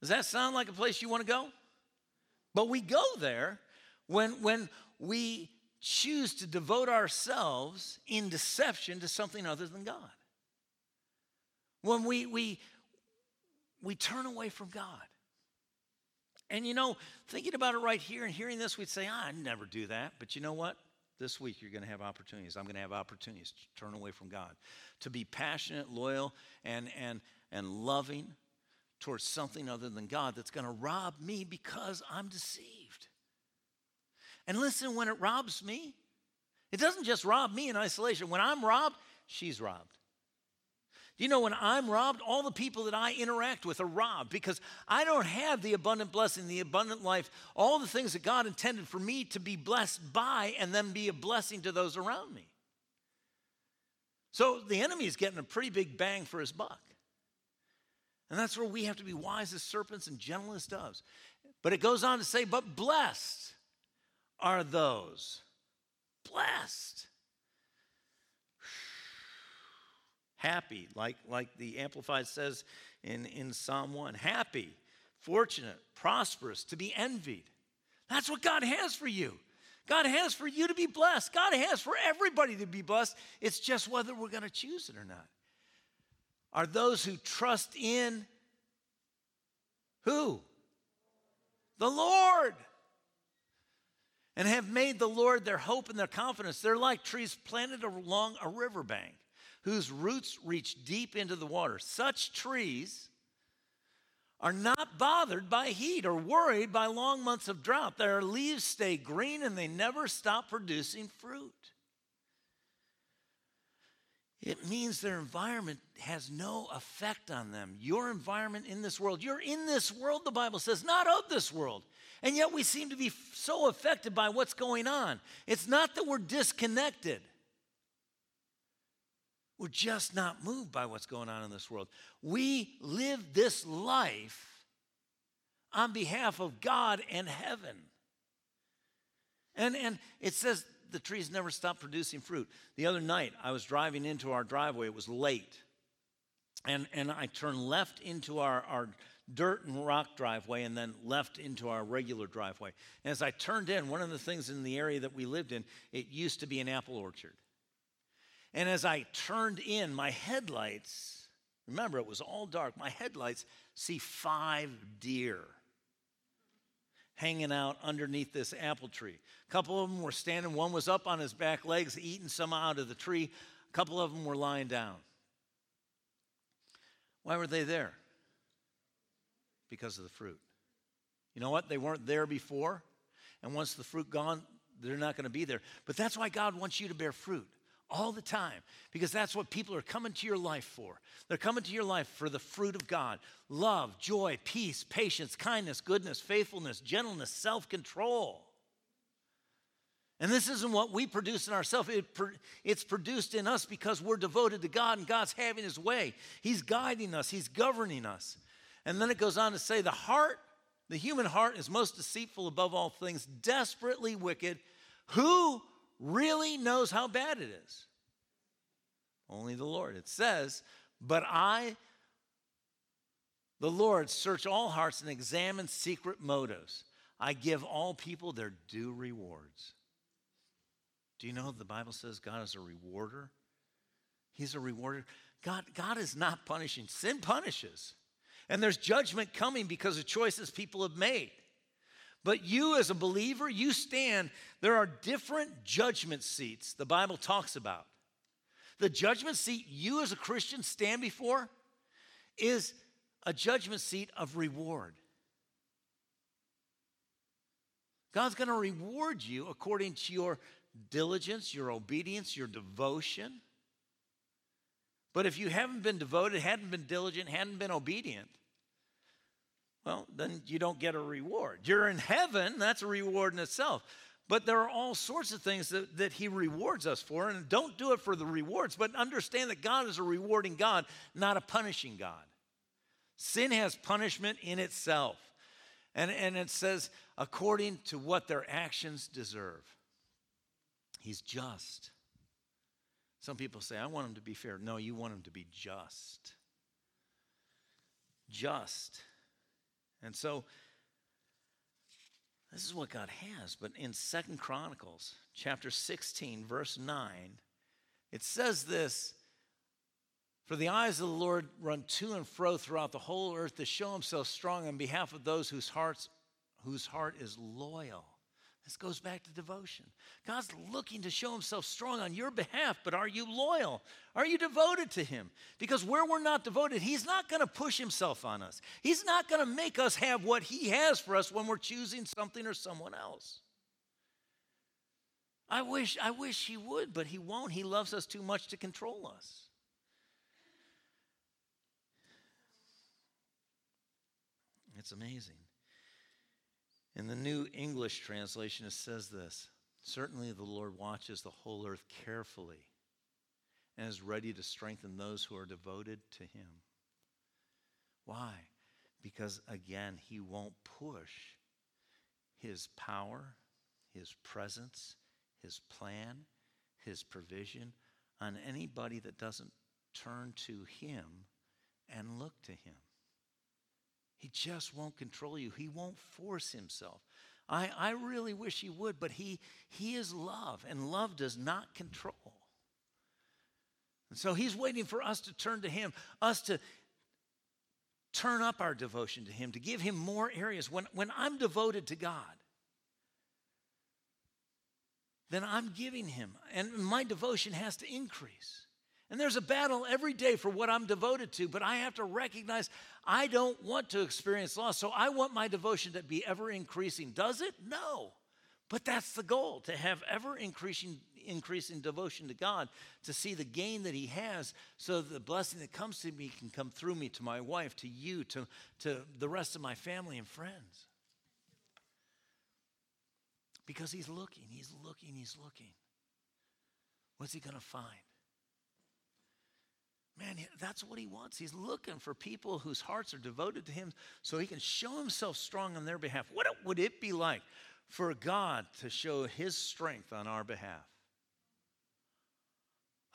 Does that sound like a place you want to go? But we go there when, when we choose to devote ourselves in deception to something other than God. When we, we, we turn away from God. And you know, thinking about it right here and hearing this, we'd say, ah, I'd never do that. But you know what? This week you're going to have opportunities. I'm going to have opportunities to turn away from God, to be passionate, loyal, and, and, and loving towards something other than God that's going to rob me because I'm deceived. And listen, when it robs me, it doesn't just rob me in isolation. When I'm robbed, she's robbed. You know when I'm robbed, all the people that I interact with are robbed because I don't have the abundant blessing, the abundant life, all the things that God intended for me to be blessed by and then be a blessing to those around me. So the enemy is getting a pretty big bang for his buck. And that's where we have to be wise as serpents and gentle as doves. But it goes on to say, but blessed are those. Blessed. Happy, like, like the Amplified says in, in Psalm 1. Happy, fortunate, prosperous, to be envied. That's what God has for you. God has for you to be blessed. God has for everybody to be blessed. It's just whether we're going to choose it or not. Are those who trust in who? The Lord and have made the Lord their hope and their confidence. They're like trees planted along a riverbank whose roots reach deep into the water. Such trees are not bothered by heat or worried by long months of drought. Their leaves stay green and they never stop producing fruit. It means their environment has no effect on them. Your environment in this world, you're in this world, the Bible says, not of this world. And yet we seem to be so affected by what's going on. It's not that we're disconnected, we're just not moved by what's going on in this world. We live this life on behalf of God and heaven. And, and it says the trees never stop producing fruit. The other night, I was driving into our driveway, it was late. And, and I turned left into our, our dirt and rock driveway and then left into our regular driveway. And as I turned in, one of the things in the area that we lived in, it used to be an apple orchard. And as I turned in, my headlights, remember it was all dark, my headlights see five deer hanging out underneath this apple tree. A couple of them were standing, one was up on his back legs eating some out of the tree, a couple of them were lying down. Why were they there? because of the fruit. You know what? They weren't there before. And once the fruit gone, they're not going to be there. But that's why God wants you to bear fruit all the time because that's what people are coming to your life for. They're coming to your life for the fruit of God love, joy, peace, patience, kindness, goodness, faithfulness, gentleness, self control. And this isn't what we produce in ourselves. It, it's produced in us because we're devoted to God and God's having His way. He's guiding us, He's governing us. And then it goes on to say the heart, the human heart is most deceitful above all things, desperately wicked. Who really knows how bad it is? Only the Lord. It says, But I, the Lord, search all hearts and examine secret motives. I give all people their due rewards. Do you know the Bible says God is a rewarder? He's a rewarder. God, God is not punishing. Sin punishes. And there's judgment coming because of choices people have made. But you, as a believer, you stand, there are different judgment seats the Bible talks about. The judgment seat you, as a Christian, stand before is a judgment seat of reward. God's going to reward you according to your diligence, your obedience, your devotion. But if you haven't been devoted, hadn't been diligent, hadn't been obedient, well, then you don't get a reward. You're in heaven, that's a reward in itself. But there are all sorts of things that, that He rewards us for. And don't do it for the rewards, but understand that God is a rewarding God, not a punishing God. Sin has punishment in itself. And, and it says, according to what their actions deserve. He's just. Some people say, I want him to be fair. No, you want him to be just. Just. And so, this is what God has. But in Second Chronicles, chapter 16, verse 9, it says this For the eyes of the Lord run to and fro throughout the whole earth to show himself strong on behalf of those whose hearts whose heart is loyal. This goes back to devotion. God's looking to show himself strong on your behalf, but are you loyal? Are you devoted to him? Because where we're not devoted, he's not going to push himself on us. He's not going to make us have what he has for us when we're choosing something or someone else. I wish I wish he would, but he won't. He loves us too much to control us. It's amazing. In the New English translation, it says this Certainly the Lord watches the whole earth carefully and is ready to strengthen those who are devoted to him. Why? Because again, he won't push his power, his presence, his plan, his provision on anybody that doesn't turn to him and look to him. He just won't control you. He won't force himself. I, I really wish he would, but he, he is love, and love does not control. And so he's waiting for us to turn to him, us to turn up our devotion to him, to give him more areas. When, when I'm devoted to God, then I'm giving him, and my devotion has to increase. And there's a battle every day for what I'm devoted to, but I have to recognize I don't want to experience loss. So I want my devotion to be ever increasing. Does it? No. But that's the goal to have ever increasing, increasing devotion to God, to see the gain that He has, so the blessing that comes to me can come through me to my wife, to you, to, to the rest of my family and friends. Because He's looking, He's looking, He's looking. What's He going to find? Man, that's what he wants. He's looking for people whose hearts are devoted to him so he can show himself strong on their behalf. What would it be like for God to show his strength on our behalf?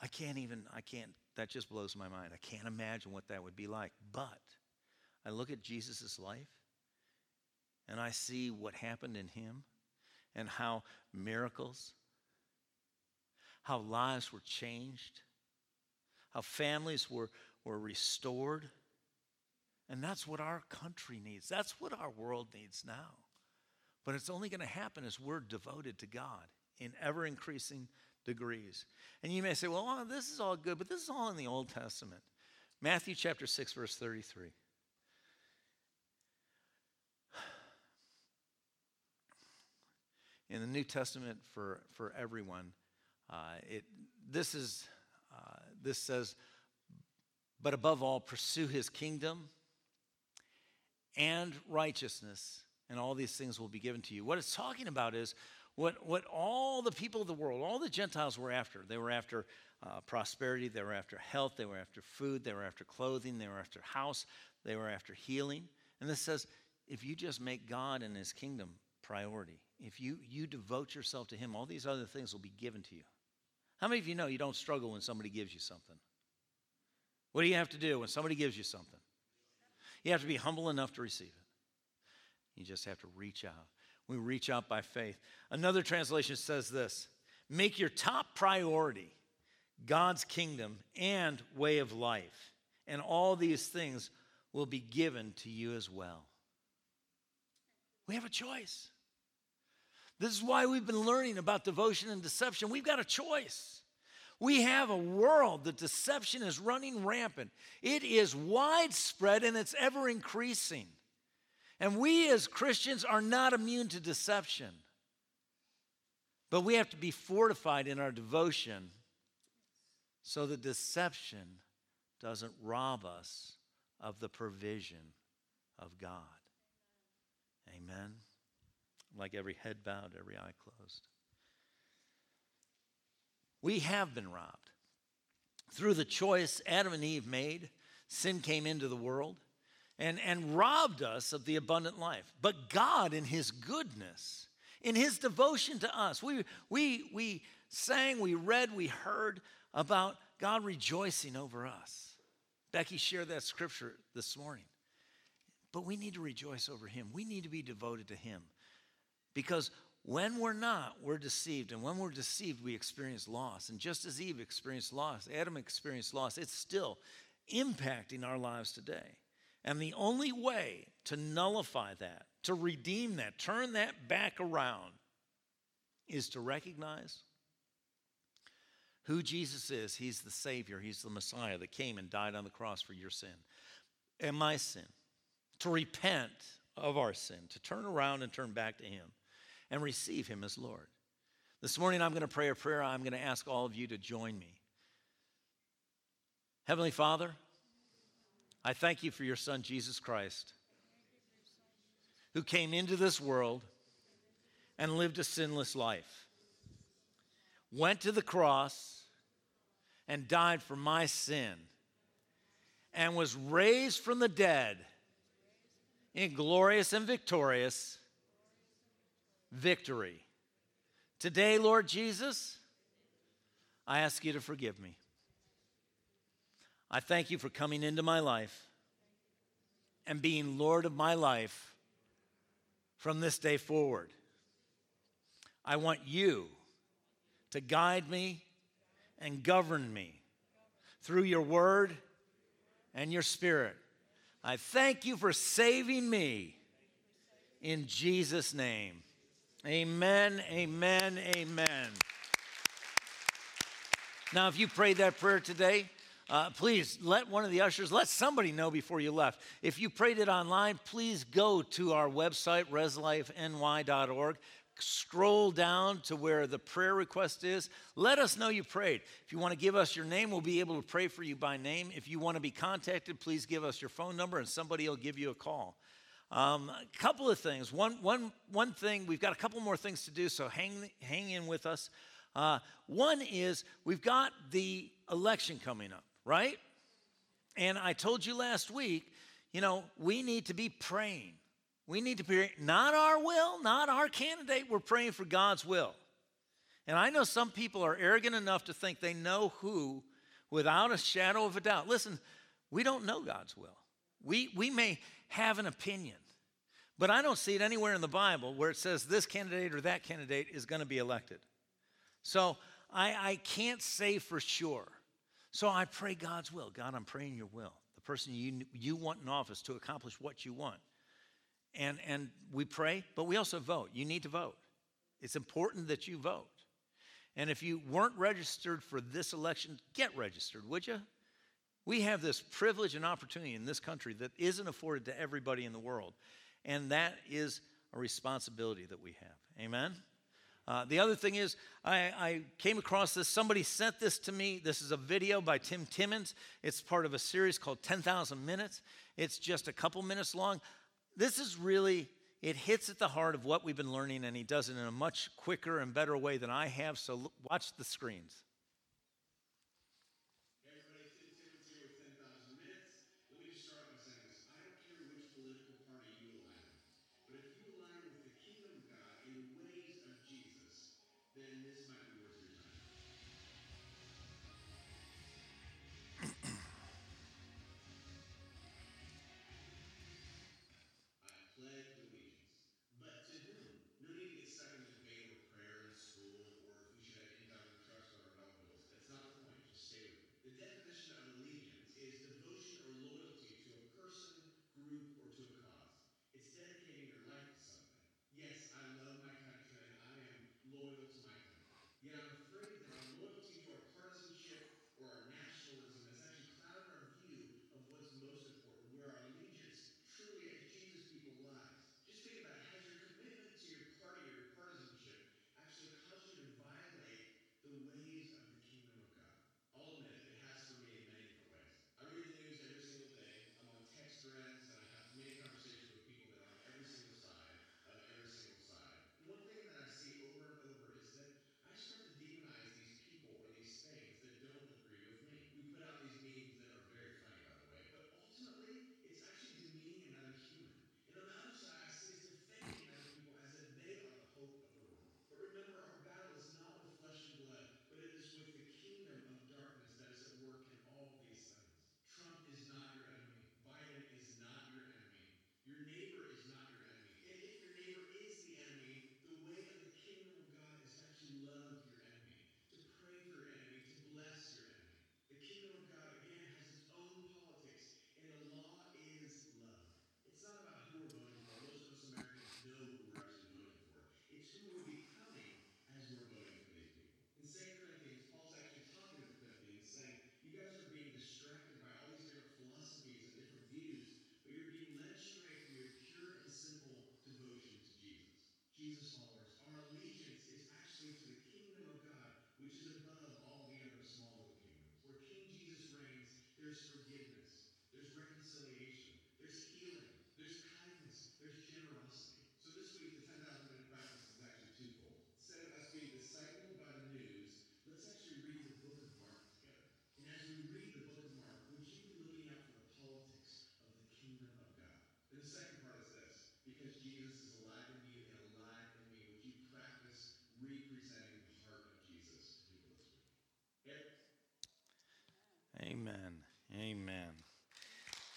I can't even, I can't, that just blows my mind. I can't imagine what that would be like. But I look at Jesus' life and I see what happened in him and how miracles, how lives were changed how families were, were restored. And that's what our country needs. That's what our world needs now. But it's only going to happen as we're devoted to God in ever increasing degrees. And you may say, well, oh, this is all good, but this is all in the Old Testament. Matthew chapter 6, verse 33. In the New Testament for, for everyone, uh, it, this is uh, this says, but above all, pursue his kingdom and righteousness, and all these things will be given to you. What it's talking about is what, what all the people of the world, all the Gentiles were after. They were after uh, prosperity, they were after health, they were after food, they were after clothing, they were after house, they were after healing. And this says, if you just make God and his kingdom priority, if you, you devote yourself to him, all these other things will be given to you. How many of you know you don't struggle when somebody gives you something? What do you have to do when somebody gives you something? You have to be humble enough to receive it. You just have to reach out. We reach out by faith. Another translation says this Make your top priority God's kingdom and way of life, and all these things will be given to you as well. We have a choice. This is why we've been learning about devotion and deception. We've got a choice. We have a world that deception is running rampant. It is widespread and it's ever increasing. And we as Christians are not immune to deception. But we have to be fortified in our devotion so that deception doesn't rob us of the provision of God. Amen. Like every head bowed, every eye closed. We have been robbed. Through the choice Adam and Eve made, sin came into the world and, and robbed us of the abundant life. But God, in His goodness, in His devotion to us, we, we, we sang, we read, we heard about God rejoicing over us. Becky shared that scripture this morning. But we need to rejoice over Him. We need to be devoted to Him. Because when we're not, we're deceived. And when we're deceived, we experience loss. And just as Eve experienced loss, Adam experienced loss, it's still impacting our lives today. And the only way to nullify that, to redeem that, turn that back around, is to recognize who Jesus is. He's the Savior, He's the Messiah that came and died on the cross for your sin and my sin. To repent of our sin, to turn around and turn back to Him and receive Him as Lord. This morning, I'm going to pray a prayer. I'm going to ask all of you to join me. Heavenly Father, I thank you for your Son, Jesus Christ, who came into this world and lived a sinless life, went to the cross and died for my sin, and was raised from the dead in glorious and victorious victory. Today, Lord Jesus, I ask you to forgive me. I thank you for coming into my life and being Lord of my life from this day forward. I want you to guide me and govern me through your word and your spirit. I thank you for saving me in Jesus' name. Amen, amen, amen. Now, if you prayed that prayer today, uh, please let one of the ushers, let somebody know before you left. If you prayed it online, please go to our website, reslifeny.org. Scroll down to where the prayer request is. Let us know you prayed. If you want to give us your name, we'll be able to pray for you by name. If you want to be contacted, please give us your phone number and somebody will give you a call. Um, a couple of things. One, one, one thing, we've got a couple more things to do, so hang, hang in with us. Uh, one is we've got the election coming up, right? And I told you last week, you know, we need to be praying. We need to be not our will, not our candidate. We're praying for God's will. And I know some people are arrogant enough to think they know who without a shadow of a doubt. Listen, we don't know God's will. We, we may have an opinion. But I don't see it anywhere in the Bible where it says this candidate or that candidate is going to be elected. So I, I can't say for sure. So I pray God's will. God, I'm praying your will. The person you, you want in office to accomplish what you want. And, and we pray, but we also vote. You need to vote. It's important that you vote. And if you weren't registered for this election, get registered, would you? We have this privilege and opportunity in this country that isn't afforded to everybody in the world. And that is a responsibility that we have. Amen? Uh, the other thing is, I, I, came across this. Somebody sent this to me. This is a video by Tim Timmons. It's part of a series called 10,000 Minutes. It's just a couple minutes long. This is really, it hits at the heart of what we've been learning, and he does it in a much quicker and better way than I have. So watch the screens.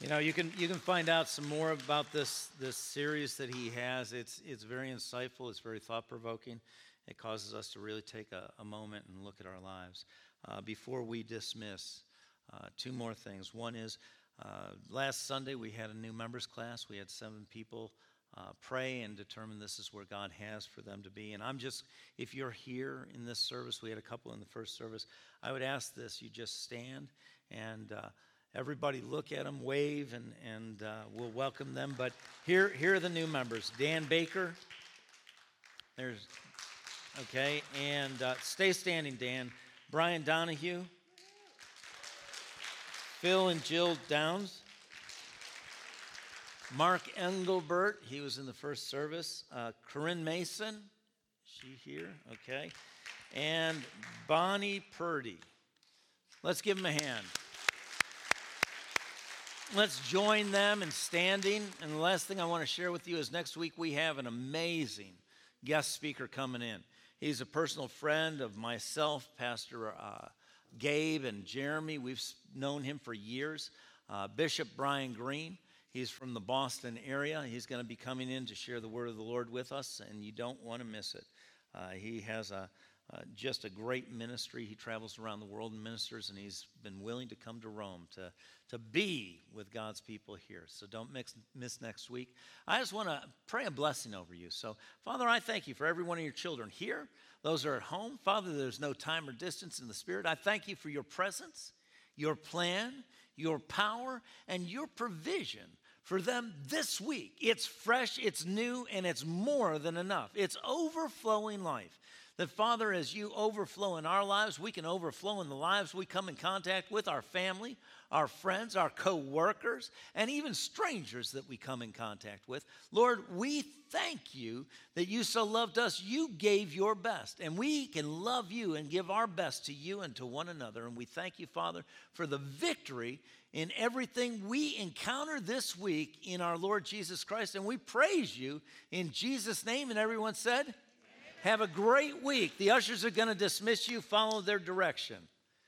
You know, you can you can find out some more about this this series that he has. It's it's very insightful. It's very thought provoking. It causes us to really take a, a moment and look at our lives. Uh, before we dismiss, uh, two more things. One is uh, last Sunday we had a new members class. We had seven people uh, pray and determine this is where God has for them to be. And I'm just, if you're here in this service, we had a couple in the first service. I would ask this: you just stand and uh, everybody look at them, wave, and and uh, we'll welcome them. But here here are the new members: Dan Baker. There's okay, and uh, stay standing, Dan. Brian Donahue. Phil and Jill Downs. Mark Engelbert, he was in the first service. Uh, Corinne Mason, she here, okay. And Bonnie Purdy. Let's give them a hand. Let's join them in standing. And the last thing I want to share with you is next week we have an amazing guest speaker coming in. He's a personal friend of myself, Pastor uh, Gabe and Jeremy. We've known him for years. Uh, Bishop Brian Green. He's from the Boston area. He's going to be coming in to share the word of the Lord with us, and you don't want to miss it. Uh, he has a, uh, just a great ministry. He travels around the world and ministers, and he's been willing to come to Rome to, to be with God's people here. So don't mix, miss next week. I just want to pray a blessing over you. So, Father, I thank you for every one of your children here, those are at home. Father, there's no time or distance in the Spirit. I thank you for your presence, your plan, your power, and your provision for them this week. It's fresh, it's new, and it's more than enough. It's overflowing life. That, Father, as you overflow in our lives, we can overflow in the lives we come in contact with our family, our friends, our co workers, and even strangers that we come in contact with. Lord, we thank you that you so loved us. You gave your best, and we can love you and give our best to you and to one another. And we thank you, Father, for the victory in everything we encounter this week in our Lord Jesus Christ. And we praise you in Jesus' name. And everyone said. Have a great week. The ushers are going to dismiss you, follow their direction.